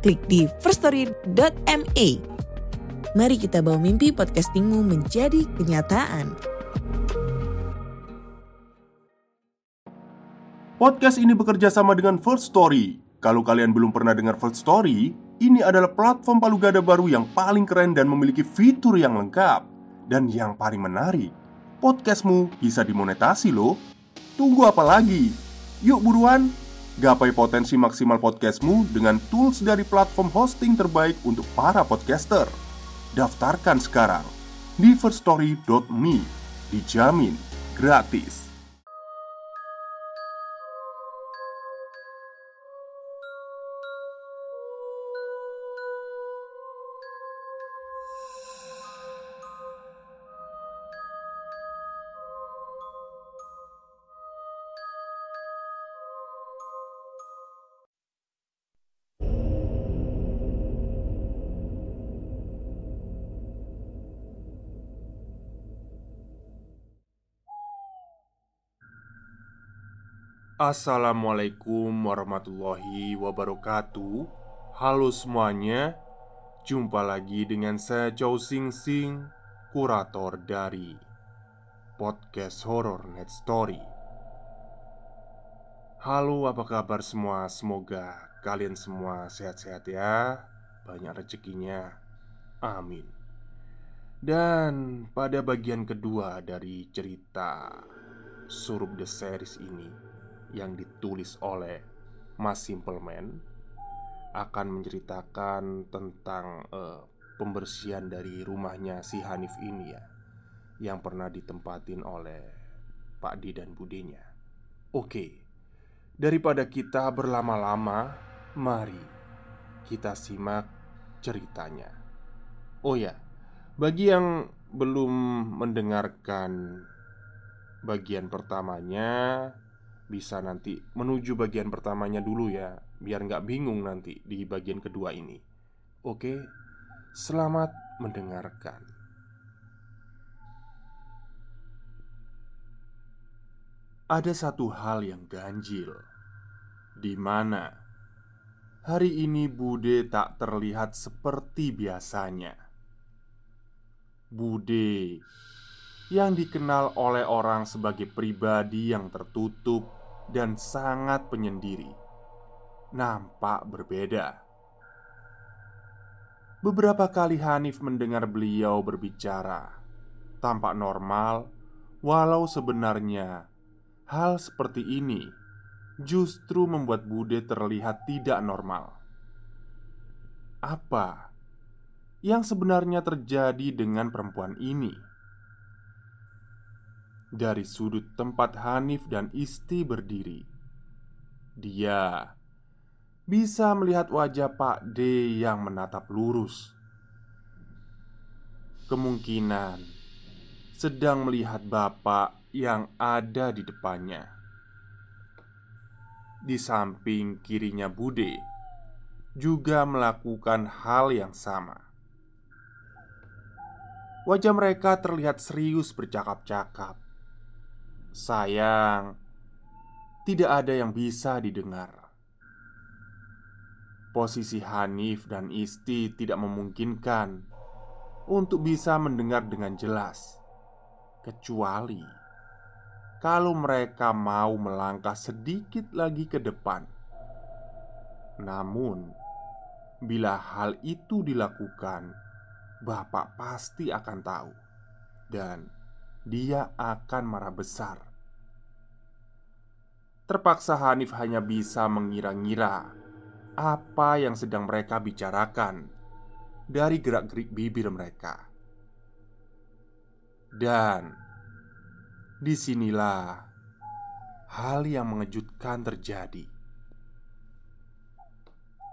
klik di firststory.me. Mari kita bawa mimpi podcastingmu menjadi kenyataan. Podcast ini bekerja sama dengan First Story. Kalau kalian belum pernah dengar First Story, ini adalah platform palu gada baru yang paling keren dan memiliki fitur yang lengkap. Dan yang paling menarik, podcastmu bisa dimonetasi loh. Tunggu apa lagi? Yuk buruan, gapai potensi maksimal podcastmu dengan tools dari platform hosting terbaik untuk para podcaster. Daftarkan sekarang di firststory.me. Dijamin gratis. Assalamualaikum warahmatullahi wabarakatuh. Halo semuanya Jumpa lagi dengan saya Chow Sing Sing Kurator dari Podcast Horror Net Story. Halo apa kabar semua? Semoga kalian semua sehat-sehat ya. Banyak rezekinya. Amin. Dan pada bagian kedua dari cerita Surup The Series ini yang ditulis oleh Mas Simpleman akan menceritakan tentang uh, pembersihan dari rumahnya si Hanif ini ya yang pernah ditempatin oleh Pak Di dan Budenya. Oke, daripada kita berlama-lama, mari kita simak ceritanya. Oh ya, bagi yang belum mendengarkan bagian pertamanya, bisa nanti menuju bagian pertamanya dulu ya Biar nggak bingung nanti di bagian kedua ini Oke, selamat mendengarkan Ada satu hal yang ganjil di mana hari ini Bude tak terlihat seperti biasanya. Bude yang dikenal oleh orang sebagai pribadi yang tertutup dan sangat penyendiri nampak berbeda. Beberapa kali Hanif mendengar beliau berbicara tampak normal, walau sebenarnya hal seperti ini justru membuat Bude terlihat tidak normal. Apa yang sebenarnya terjadi dengan perempuan ini? Dari sudut tempat Hanif dan Isti berdiri. Dia bisa melihat wajah Pak D yang menatap lurus. Kemungkinan sedang melihat bapak yang ada di depannya. Di samping kirinya Bude juga melakukan hal yang sama. Wajah mereka terlihat serius bercakap-cakap Sayang, tidak ada yang bisa didengar. Posisi Hanif dan Isti tidak memungkinkan untuk bisa mendengar dengan jelas, kecuali kalau mereka mau melangkah sedikit lagi ke depan. Namun, bila hal itu dilakukan, Bapak pasti akan tahu, dan dia akan marah besar. Terpaksa Hanif hanya bisa mengira-ngira apa yang sedang mereka bicarakan dari gerak-gerik bibir mereka. Dan di sinilah hal yang mengejutkan terjadi.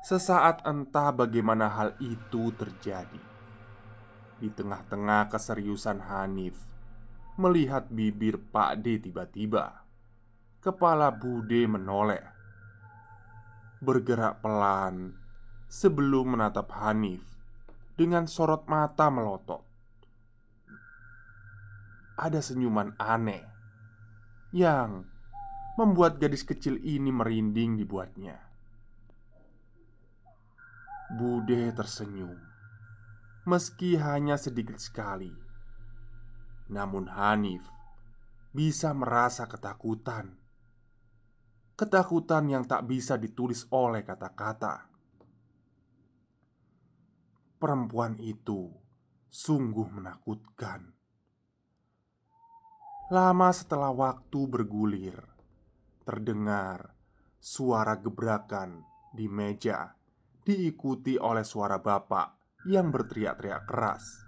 Sesaat entah bagaimana hal itu terjadi Di tengah-tengah keseriusan Hanif Melihat bibir Pak D tiba-tiba. Kepala Bude menoleh. Bergerak pelan Sebelum menatap Hanif Dengan sorot mata melotot. Ada senyuman aneh Yang Membuat gadis kecil ini merinding dibuatnya. Bude tersenyum Meski hanya sedikit sekali Namun Hanif Bisa merasa ketakutan. Ketakutan yang tak bisa ditulis oleh kata-kata. Perempuan itu Sungguh menakutkan. Lama setelah waktu bergulir Terdengar Suara gebrakan di meja diikuti oleh suara bapak yang berteriak-teriak keras.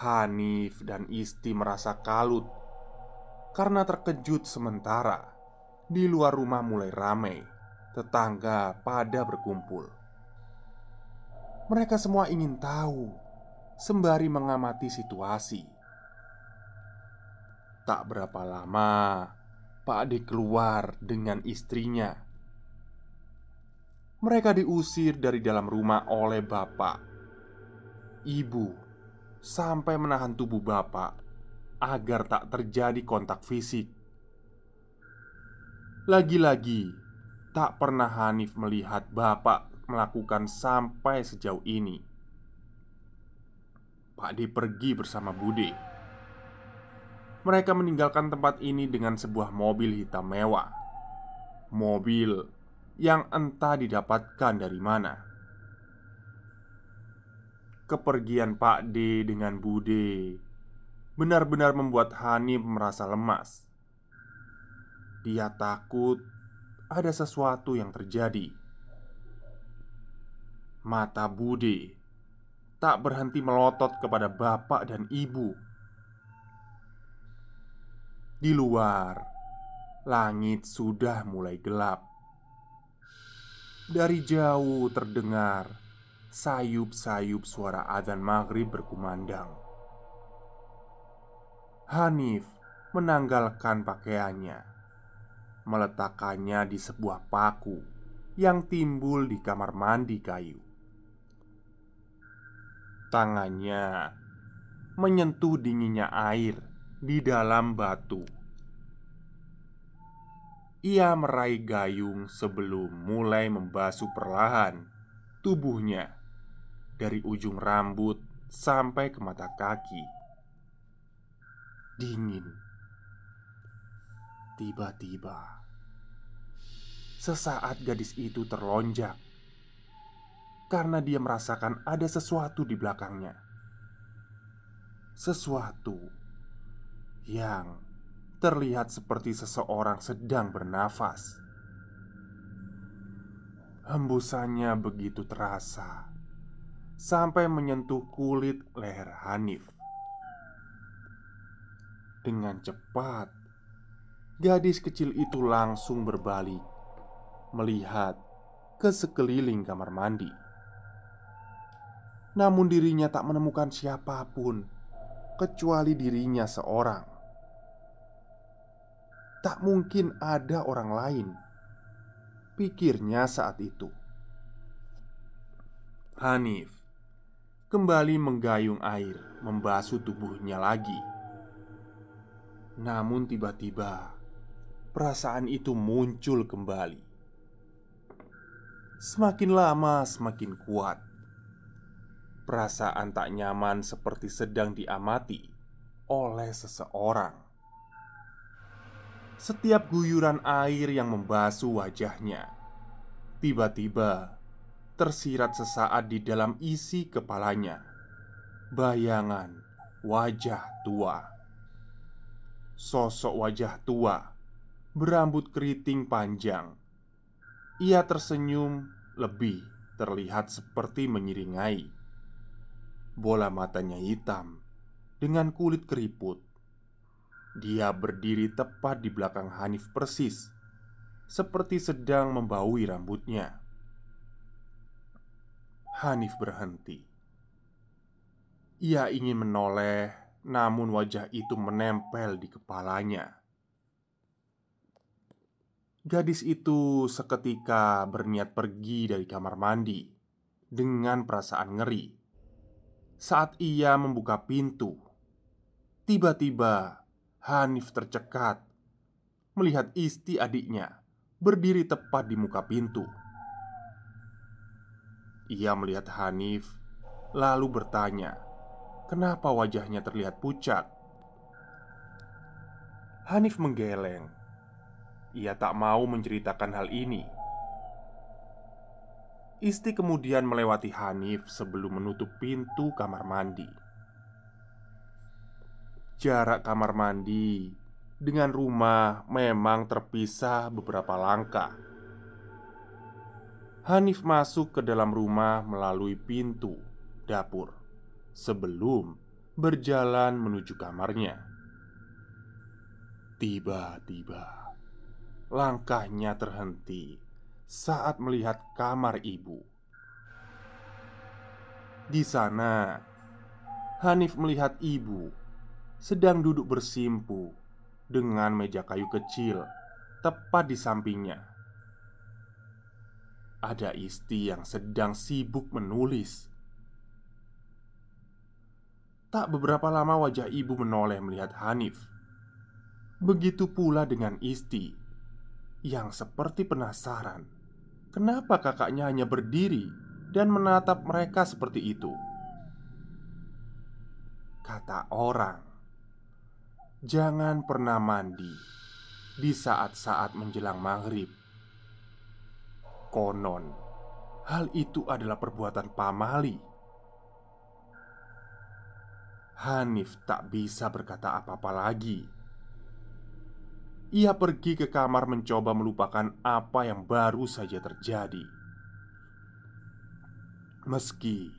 Hanif dan Isti merasa kalut karena terkejut sementara di luar rumah mulai ramai, tetangga pada berkumpul. Mereka semua ingin tahu sembari mengamati situasi. Tak berapa lama, Pak Ade keluar dengan istrinya mereka diusir dari dalam rumah oleh bapak, ibu, sampai menahan tubuh bapak agar tak terjadi kontak fisik. Lagi-lagi, tak pernah Hanif melihat bapak melakukan sampai sejauh ini. Pak D pergi bersama Bude. Mereka meninggalkan tempat ini dengan sebuah mobil hitam mewah. Mobil yang entah didapatkan dari mana. Kepergian Pak D dengan Bude benar-benar membuat Hanif merasa lemas. Dia takut ada sesuatu yang terjadi. Mata Bude tak berhenti melotot kepada bapak dan ibu. Di luar, langit sudah mulai gelap. Dari jauh terdengar sayup-sayup suara adzan maghrib berkumandang. Hanif menanggalkan pakaiannya, meletakkannya di sebuah paku yang timbul di kamar mandi kayu. Tangannya menyentuh dinginnya air di dalam batu ia meraih gayung sebelum mulai membasuh perlahan tubuhnya dari ujung rambut sampai ke mata kaki. Dingin. Tiba-tiba, sesaat gadis itu terlonjak karena dia merasakan ada sesuatu di belakangnya. Sesuatu yang terlihat seperti seseorang sedang bernafas. Hembusannya begitu terasa sampai menyentuh kulit leher Hanif. Dengan cepat, gadis kecil itu langsung berbalik, melihat ke sekeliling kamar mandi. Namun, dirinya tak menemukan siapa pun kecuali dirinya seorang. Tak mungkin ada orang lain Pikirnya saat itu Hanif Kembali menggayung air Membasuh tubuhnya lagi. Namun tiba-tiba Perasaan itu muncul kembali. Semakin lama semakin kuat. Perasaan tak nyaman seperti sedang diamati oleh seseorang. Setiap guyuran air yang membasuh wajahnya tiba-tiba tersirat sesaat di dalam isi kepalanya. Bayangan wajah tua, sosok wajah tua berambut keriting panjang. Ia tersenyum lebih terlihat seperti menyiringai. Bola matanya hitam dengan kulit keriput dia berdiri tepat di belakang Hanif persis Seperti sedang membaui rambutnya Hanif berhenti. Ia ingin menoleh, namun wajah itu menempel di kepalanya. Gadis itu seketika berniat pergi dari kamar mandi dengan perasaan ngeri. Saat ia membuka pintu, tiba-tiba Hanif tercekat melihat Isti adiknya berdiri tepat di muka pintu. Ia melihat Hanif, lalu bertanya, Kenapa wajahnya terlihat pucat? Hanif menggeleng. Ia tak mau menceritakan hal ini. Isti kemudian melewati Hanif sebelum menutup pintu kamar mandi. Jarak kamar mandi dengan rumah memang terpisah beberapa langkah. Hanif masuk ke dalam rumah melalui pintu dapur sebelum berjalan menuju kamarnya. Tiba-tiba langkahnya terhenti saat melihat kamar ibu. Di sana, Hanif melihat ibu sedang duduk bersimpu dengan meja kayu kecil tepat di sampingnya. Ada Isti yang sedang sibuk menulis. Tak beberapa lama wajah ibu menoleh melihat Hanif. Begitu pula dengan Isti Yang seperti penasaran Kenapa kakaknya hanya berdiri Dan menatap mereka seperti itu? Kata orang Jangan pernah mandi Di saat-saat menjelang maghrib Konon Hal itu adalah perbuatan pamali Hanif tak bisa berkata apa-apa lagi. Ia pergi ke kamar mencoba melupakan apa yang baru saja terjadi. Meski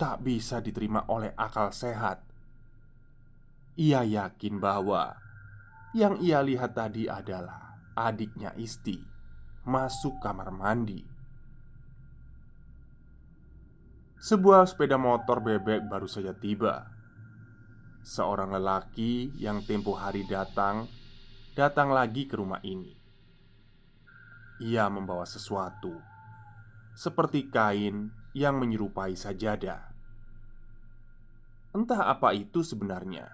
tak bisa diterima oleh akal sehat, ia yakin bahwa yang ia lihat tadi adalah adiknya Isti masuk kamar mandi. Sebuah sepeda motor bebek baru saja tiba seorang lelaki yang tempo hari datang datang lagi ke rumah ini. Ia membawa sesuatu seperti kain yang menyerupai sajadah. Entah apa itu sebenarnya.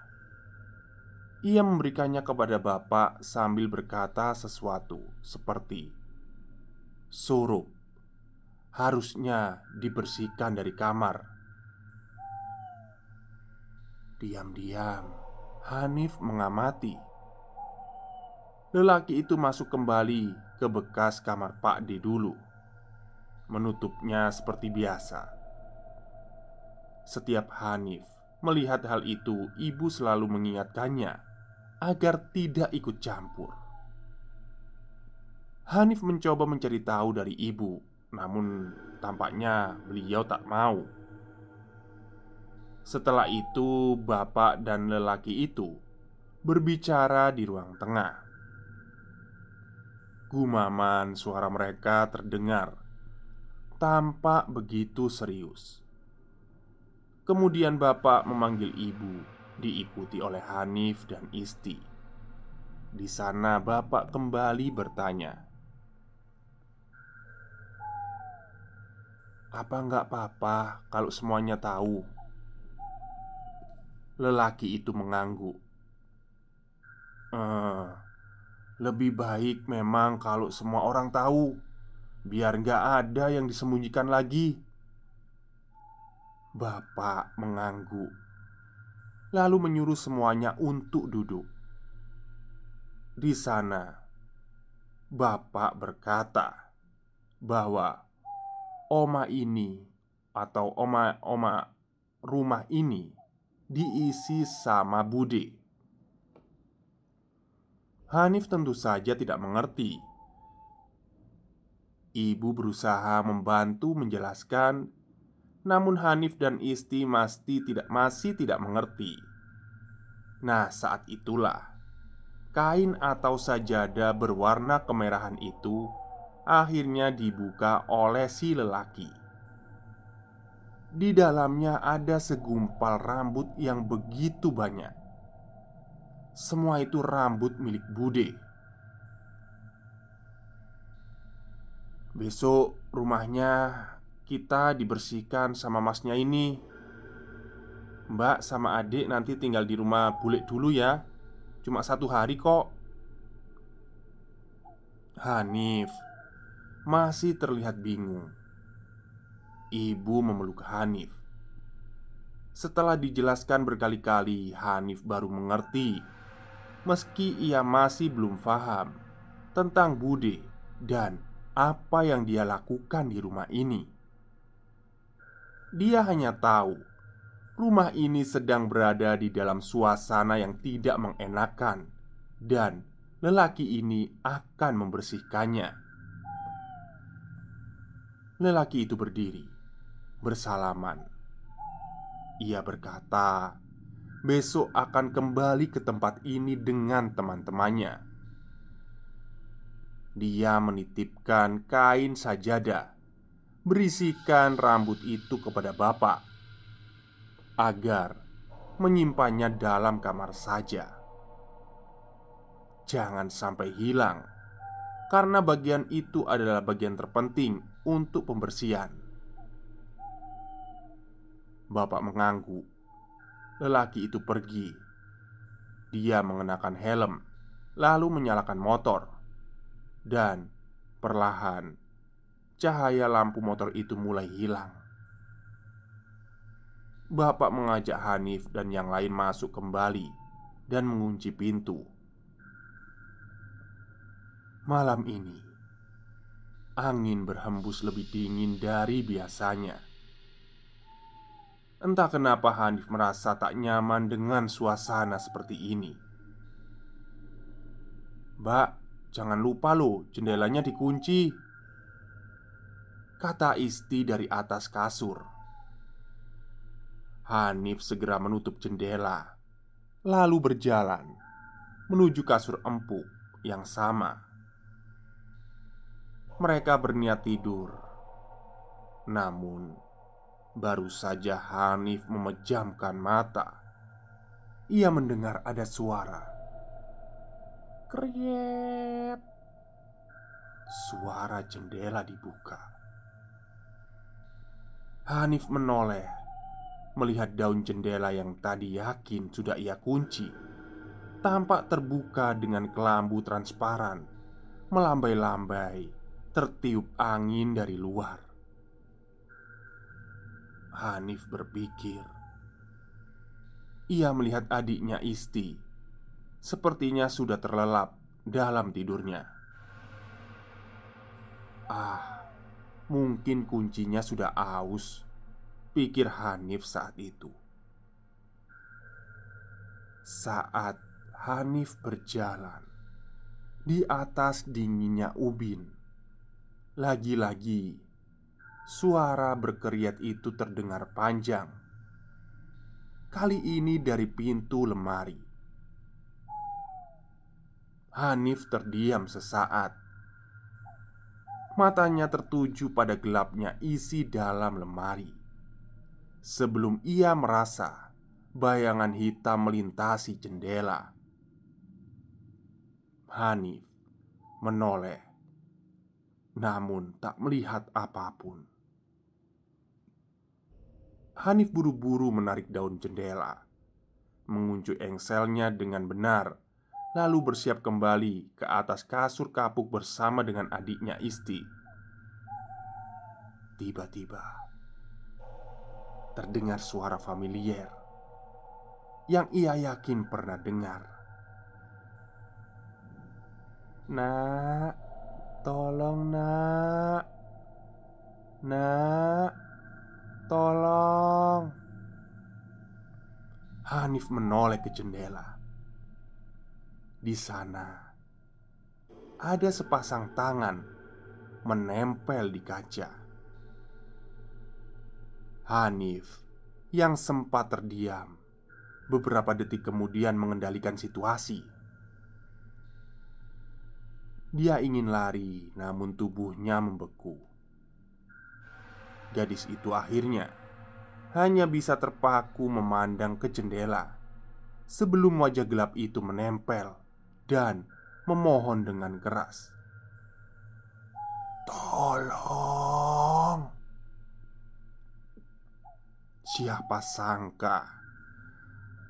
Ia memberikannya kepada bapak sambil berkata sesuatu seperti surup harusnya dibersihkan dari kamar Diam-diam, Hanif mengamati. Lelaki itu masuk kembali ke bekas kamar Pak D dulu, menutupnya seperti biasa. Setiap Hanif melihat hal itu, ibu selalu mengingatkannya agar tidak ikut campur. Hanif mencoba mencari tahu dari ibu, namun tampaknya beliau tak mau. Setelah itu, bapak dan lelaki itu berbicara di ruang tengah. Gumaman suara mereka terdengar, tampak begitu serius. Kemudian bapak memanggil ibu, diikuti oleh Hanif dan Isti. Di sana, bapak kembali bertanya, "Apa nggak apa-apa kalau semuanya tahu?" Lelaki itu mengangguk. Uh, lebih baik memang kalau semua orang tahu, biar nggak ada yang disembunyikan lagi. Bapak mengangguk, lalu menyuruh semuanya untuk duduk. Di sana, Bapak berkata bahwa oma ini atau oma-oma rumah ini diisi sama Bude. Hanif tentu saja tidak mengerti. Ibu berusaha membantu menjelaskan, namun Hanif dan Isti masih tidak masih tidak mengerti. Nah, saat itulah kain atau sajadah berwarna kemerahan itu akhirnya dibuka oleh si lelaki. Di dalamnya ada segumpal rambut yang begitu banyak. Semua itu rambut milik Bude. Besok rumahnya kita dibersihkan sama masnya ini. Mbak sama adik nanti tinggal di rumah bule dulu ya. Cuma satu hari kok. Hanif masih terlihat bingung. Ibu memeluk Hanif. Setelah dijelaskan berkali-kali, Hanif baru mengerti, meski ia masih belum paham tentang Bude dan apa yang dia lakukan di rumah ini. Dia hanya tahu rumah ini sedang berada di dalam suasana yang tidak mengenakan, dan lelaki ini akan membersihkannya. Lelaki itu berdiri, bersalaman. Ia berkata, "Besok akan kembali ke tempat ini dengan teman-temannya." Dia menitipkan kain sajadah berisikan rambut itu kepada bapak agar menyimpannya dalam kamar saja jangan sampai hilang, karena bagian itu adalah bagian terpenting untuk pembersihan. Bapak mengangguk. Lelaki itu pergi. Dia mengenakan helm, lalu menyalakan motor, dan perlahan cahaya lampu motor itu mulai hilang. Bapak mengajak Hanif dan yang lain masuk kembali dan mengunci pintu. Malam ini, angin berhembus lebih dingin dari biasanya. Entah kenapa Hanif merasa tak nyaman dengan suasana seperti ini. Mbak, jangan lupa loh, jendelanya dikunci. Kata Isti dari atas kasur. Hanif segera menutup jendela, lalu berjalan menuju kasur empuk yang sama mereka berniat tidur. Namun, baru saja Hanif memejamkan mata, ia mendengar ada suara kriet. Suara jendela dibuka. Hanif menoleh melihat daun jendela yang tadi yakin sudah ia kunci tampak terbuka dengan kelambu transparan melambai-lambai tertiup angin dari luar. Hanif berpikir, ia melihat adiknya Isti, sepertinya sudah terlelap dalam tidurnya. Ah, mungkin kuncinya sudah aus, pikir Hanif saat itu. Saat Hanif berjalan di atas dinginnya ubin lagi-lagi, suara berkeriat itu terdengar panjang. Kali ini dari pintu lemari. Hanif terdiam sesaat. Matanya tertuju pada gelapnya isi dalam lemari. Sebelum ia merasa bayangan hitam melintasi jendela, Hanif menoleh namun tak melihat apa pun. Hanif buru-buru menarik daun jendela, mengunci engselnya dengan benar, lalu bersiap kembali ke atas kasur kapuk bersama dengan adiknya Isti. Tiba-tiba terdengar suara familiar yang ia yakin pernah dengar. Nak, Tolong nak. Nak. Tolong. Hanif menoleh ke jendela. Di sana Ada sepasang tangan Menempel di kaca. Hanif Yang sempat terdiam Beberapa detik kemudian mengendalikan situasi dia ingin lari, namun tubuhnya membeku. Gadis itu akhirnya hanya bisa terpaku memandang ke jendela sebelum wajah gelap itu menempel dan memohon dengan keras. "Tolong!" Siapa sangka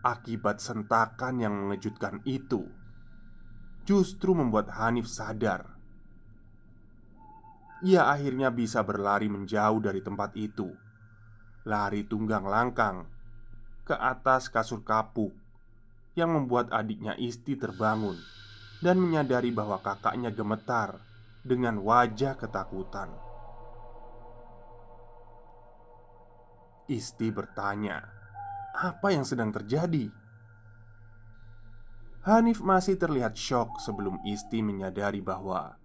akibat sentakan yang mengejutkan itu justru membuat Hanif sadar. Ia akhirnya bisa berlari menjauh dari tempat itu, lari tunggang langkang ke atas kasur kapuk yang membuat adiknya Isti terbangun dan menyadari bahwa kakaknya gemetar dengan wajah ketakutan. Isti bertanya, "Apa yang sedang terjadi?" Hanif masih terlihat shock sebelum Isti menyadari bahwa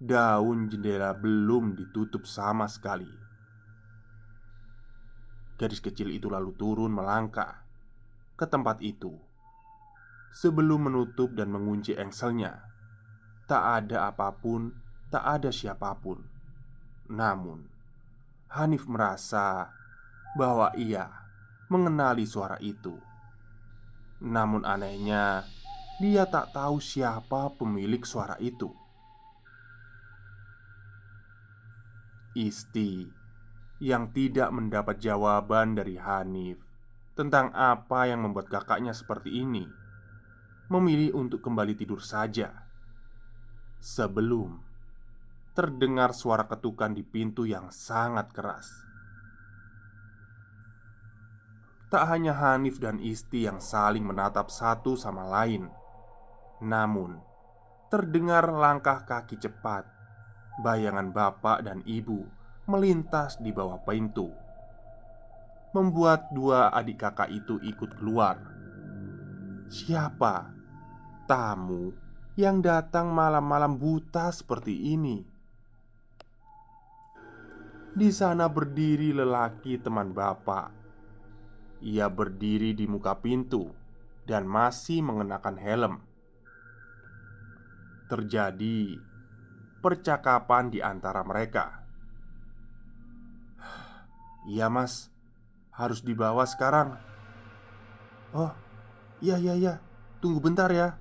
daun jendela belum ditutup sama sekali. Gadis kecil itu lalu turun melangkah ke tempat itu. Sebelum menutup dan mengunci engselnya, tak ada apa pun, tak ada siapa pun. Namun, Hanif merasa bahwa ia mengenali suara itu. Namun anehnya, dia tak tahu siapa pemilik suara itu. Isti yang tidak mendapat jawaban dari Hanif tentang apa yang membuat kakaknya seperti ini, memilih untuk kembali tidur saja. Sebelum terdengar suara ketukan di pintu yang sangat keras. Tak hanya Hanif dan Isti yang saling menatap satu sama lain Namun Terdengar langkah kaki cepat. Bayangan bapak dan ibu Melintas di bawah pintu. Membuat dua adik kakak itu ikut keluar. Siapa? Tamu yang datang malam-malam buta seperti ini. Di sana berdiri lelaki teman bapak. Ia berdiri di muka pintu dan masih mengenakan helm. Terjadi percakapan di antara mereka. "Iya, Mas, harus dibawa sekarang." "Oh, iya, iya, iya, tunggu bentar ya."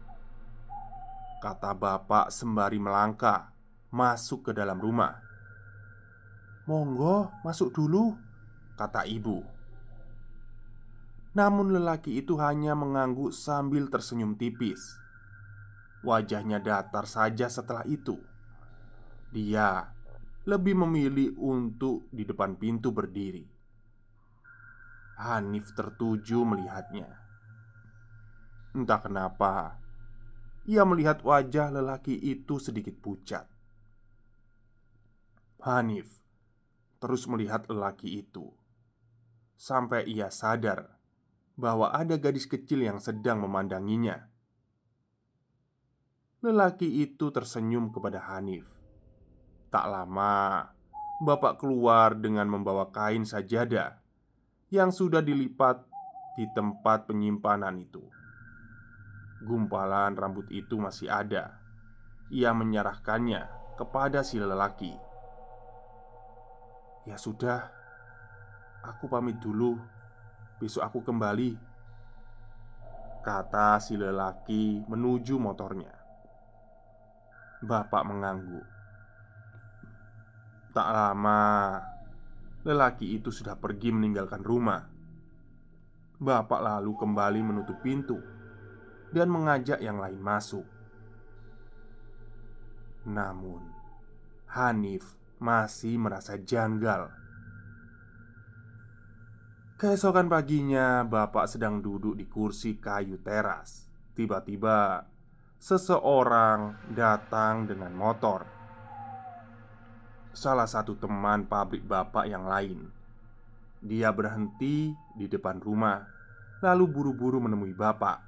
Kata bapak sembari melangkah masuk ke dalam rumah. "Monggo, masuk dulu," kata ibu. Namun lelaki itu hanya mengangguk sambil tersenyum tipis Wajahnya datar saja setelah itu. Dia lebih memilih untuk di depan pintu berdiri. Hanif tertuju melihatnya. Entah kenapa Ia melihat wajah lelaki itu sedikit pucat. Hanif terus melihat lelaki itu Sampai ia sadar bahwa ada gadis kecil yang sedang memandanginya. Lelaki itu tersenyum kepada Hanif. Tak lama, bapak keluar dengan membawa kain sajadah yang sudah dilipat di tempat penyimpanan itu. Gumpalan rambut itu masih ada. Ia menyerahkannya kepada si lelaki. "Ya sudah, aku pamit dulu." Besok aku kembali Kata si lelaki menuju motornya Bapak mengangguk. Tak lama Lelaki itu sudah pergi meninggalkan rumah. Bapak lalu kembali menutup pintu Dan mengajak yang lain masuk. Namun Hanif masih merasa janggal. Keesokan paginya, bapak sedang duduk di kursi kayu teras. Tiba-tiba, seseorang datang dengan motor. Salah satu teman pabrik bapak yang lain. Dia berhenti di depan rumah, lalu buru-buru menemui bapak.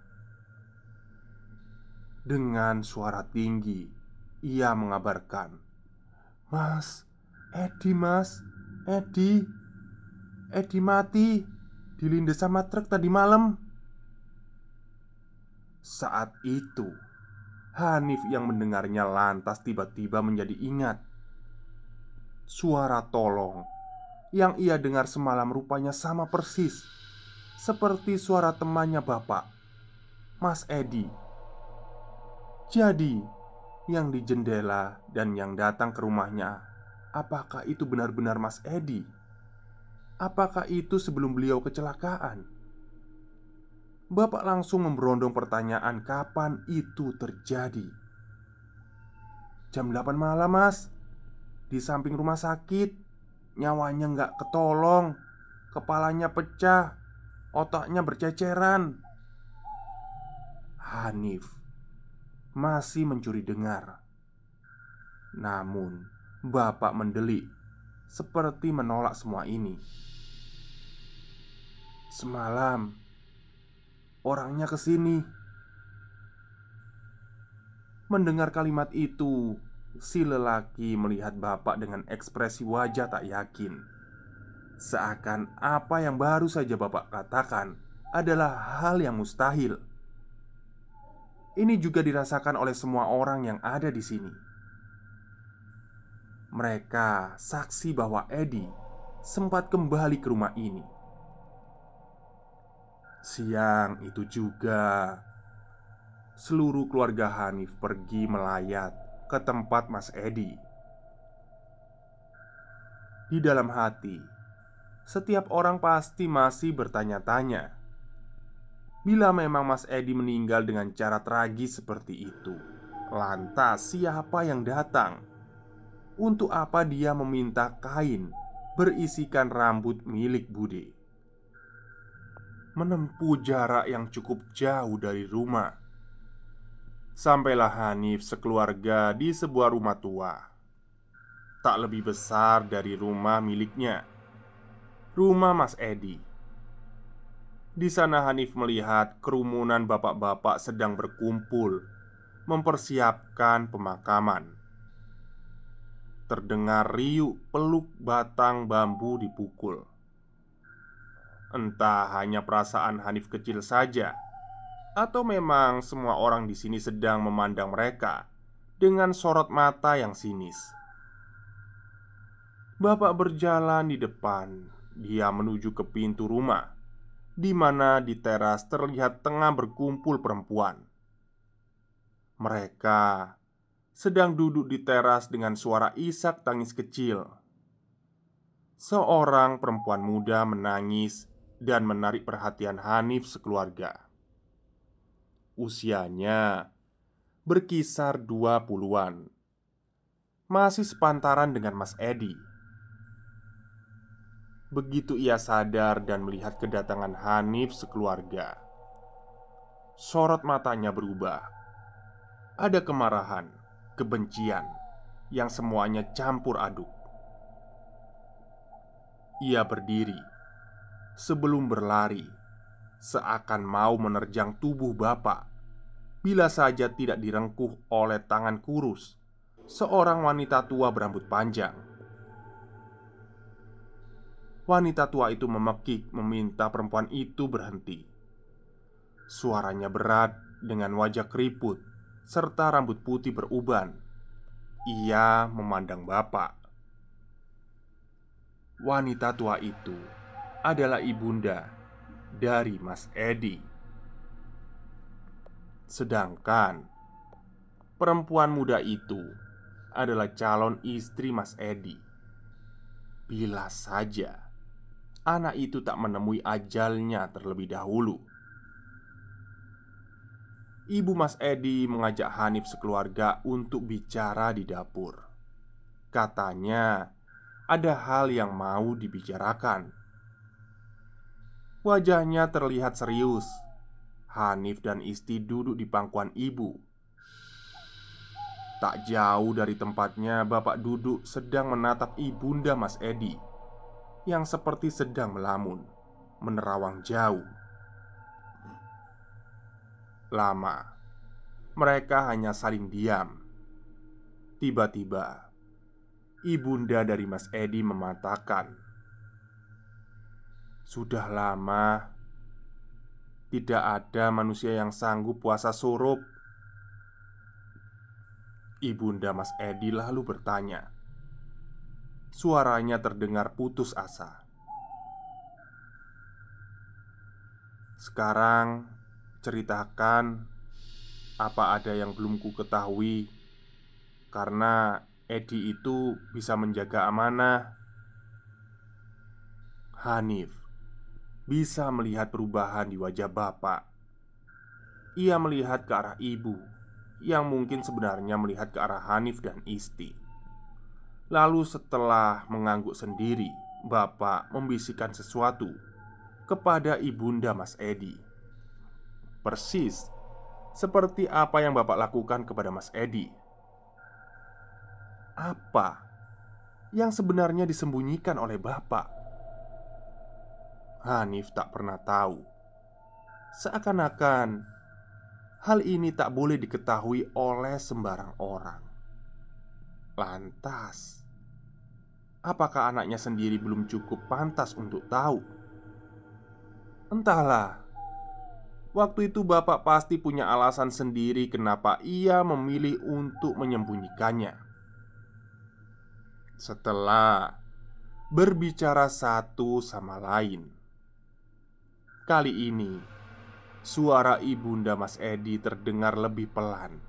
Dengan suara tinggi, ia mengabarkan, "Mas, Edi, Mas, Edi." Edi mati Dilindas sama truk tadi malam Saat itu Hanif yang mendengarnya lantas tiba-tiba menjadi ingat Suara tolong yang ia dengar semalam rupanya sama persis seperti suara temannya bapak, Mas Edi. Jadi, yang di jendela dan yang datang ke rumahnya, apakah itu benar-benar Mas Edi? Apakah itu sebelum beliau kecelakaan? Bapak langsung memberondong pertanyaan kapan itu terjadi. Jam 8 malam mas. Di samping rumah sakit Nyawanya nggak ketolong Kepalanya pecah Otaknya berceceran. Hanif Masih mencuri dengar. Namun Bapak mendelik Seperti menolak semua ini. Semalam Orangnya ke sini Mendengar kalimat itu, si lelaki melihat bapak dengan ekspresi wajah tak yakin. Seakan apa yang baru saja bapak katakan adalah hal yang mustahil. Ini juga dirasakan oleh semua orang yang ada di sini. Mereka saksi bahwa Edi sempat kembali ke rumah ini. Siang itu juga seluruh keluarga Hanif pergi melayat ke tempat Mas Edi. Di dalam hati, setiap orang pasti masih bertanya-tanya, bila memang Mas Edi meninggal dengan cara tragis seperti itu, lantas siapa yang datang? Untuk apa dia meminta kain berisikan rambut milik Bude? Menempuh jarak yang cukup jauh dari rumah. Sampailah Hanif sekeluarga di sebuah rumah tua. Tak lebih besar dari rumah miliknya. Rumah Mas Edi. Di sana Hanif melihat kerumunan bapak-bapak sedang berkumpul Mempersiapkan pemakaman. Terdengar riuk peluk batang bambu dipukul Entah hanya perasaan Hanif kecil saja atau memang semua orang di sini sedang memandang mereka dengan sorot mata yang sinis? Bapak berjalan di depan. Dia menuju ke pintu rumah, di mana di teras terlihat tengah berkumpul perempuan. Mereka sedang duduk di teras dengan suara isak tangis kecil. Seorang perempuan muda menangis dan menarik perhatian Hanif sekeluarga. Usianya berkisar 20-an Masih sepantaran dengan Mas Edi. Begitu ia sadar dan melihat kedatangan Hanif sekeluarga Sorot matanya berubah. Ada kemarahan, kebencian Yang semuanya campur aduk. Ia berdiri Sebelum berlari Seakan mau menerjang tubuh bapak Bila saja tidak direngkuh oleh tangan kurus Seorang wanita tua berambut panjang. Wanita tua itu memekik meminta perempuan itu berhenti. Suaranya berat dengan wajah keriput Serta rambut putih beruban. Ia memandang bapak Wanita tua itu adalah ibunda dari Mas Edi. Sedangkan perempuan muda itu adalah calon istri Mas Edi. Bila saja anak itu tak menemui ajalnya terlebih dahulu. Ibu Mas Edi mengajak Hanif sekeluarga untuk bicara di dapur. Katanya, ada hal yang mau dibicarakan. Wajahnya terlihat serius. Hanif dan Isti duduk di pangkuan ibu. Tak jauh dari tempatnya, bapak duduk sedang menatap ibunda Mas Edi yang seperti sedang melamun, menerawang jauh. Lama, mereka hanya saling diam. Tiba-tiba, ibunda dari Mas Edi mematakan, sudah lama tidak ada manusia yang sanggup puasa surup. Ibunda Mas Edi lalu bertanya, Suaranya terdengar putus asa. Sekarang ceritakan apa ada yang belum ku ketahui Karena Edi itu bisa menjaga amanah Hanif bisa melihat perubahan di wajah bapak Ia melihat ke arah ibu Yang mungkin sebenarnya melihat ke arah Hanif dan Isti Lalu setelah mengangguk sendiri Bapak membisikkan sesuatu Kepada ibunda Mas Edi Persis seperti apa yang Bapak lakukan kepada Mas Edi. Apa yang sebenarnya disembunyikan oleh Bapak? Hanif tak pernah tahu. Seakan-akan hal ini tak boleh diketahui oleh sembarang orang. Lantas, apakah anaknya sendiri belum cukup pantas untuk tahu? Entahlah, Waktu itu bapak pasti punya alasan sendiri kenapa ia memilih untuk menyembunyikannya. Setelah berbicara satu sama lain, kali ini suara ibunda Mas Edi terdengar lebih pelan.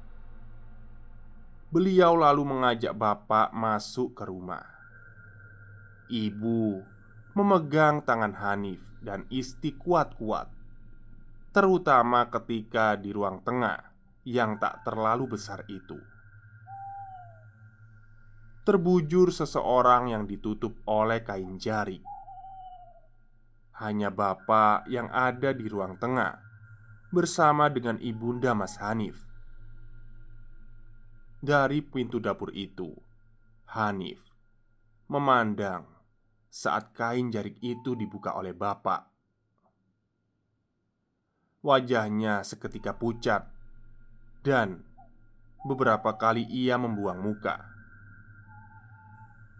Beliau lalu mengajak bapak masuk ke rumah. Ibu memegang tangan Hanif dan Isti kuat-kuat terutama ketika di ruang tengah yang tak terlalu besar itu. Terbujur seseorang yang ditutup oleh kain jari. Hanya bapak yang ada di ruang tengah bersama dengan ibunda Mas Hanif. Dari pintu dapur itu, Hanif memandang saat kain jarik itu dibuka oleh bapak Wajahnya seketika pucat Dan beberapa kali ia membuang muka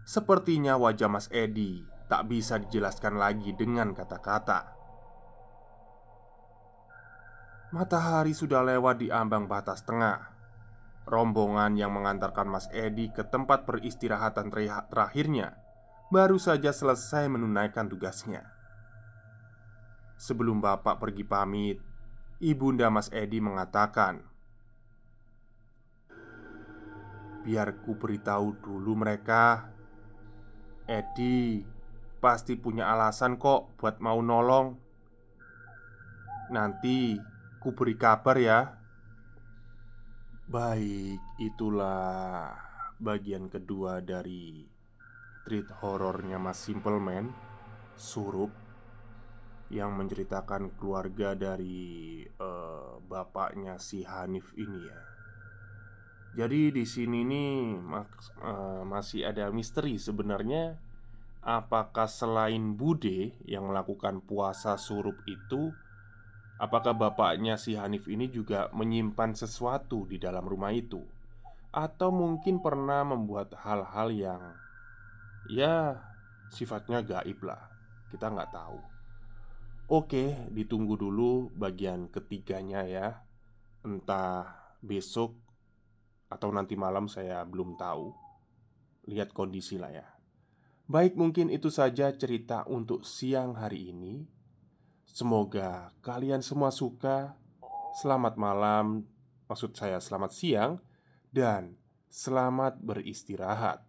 Sepertinya wajah Mas Edi tak bisa dijelaskan lagi dengan kata-kata Matahari sudah lewat di ambang batas tengah Rombongan yang mengantarkan Mas Edi ke tempat peristirahatan terakhirnya Baru saja selesai menunaikan tugasnya Sebelum bapak pergi pamit Ibunda Mas Edi mengatakan, "Biar ku beritahu dulu mereka. Edi pasti punya alasan kok buat mau nolong. Nanti ku beri kabar ya." Baik, itulah bagian kedua dari treat horornya Mas Simple Man, Surup yang menceritakan keluarga dari uh, bapaknya si Hanif ini ya. Jadi di sini nih mak, uh, masih ada misteri sebenarnya apakah selain Bude yang melakukan puasa surup itu apakah bapaknya si Hanif ini juga menyimpan sesuatu di dalam rumah itu atau mungkin pernah membuat hal-hal yang ya sifatnya gaib lah kita nggak tahu Oke, ditunggu dulu bagian ketiganya ya. Entah besok atau nanti malam saya belum tahu. Lihat kondisi lah ya. Baik, mungkin itu saja cerita untuk siang hari ini. Semoga kalian semua suka. Selamat malam, maksud saya selamat siang dan selamat beristirahat.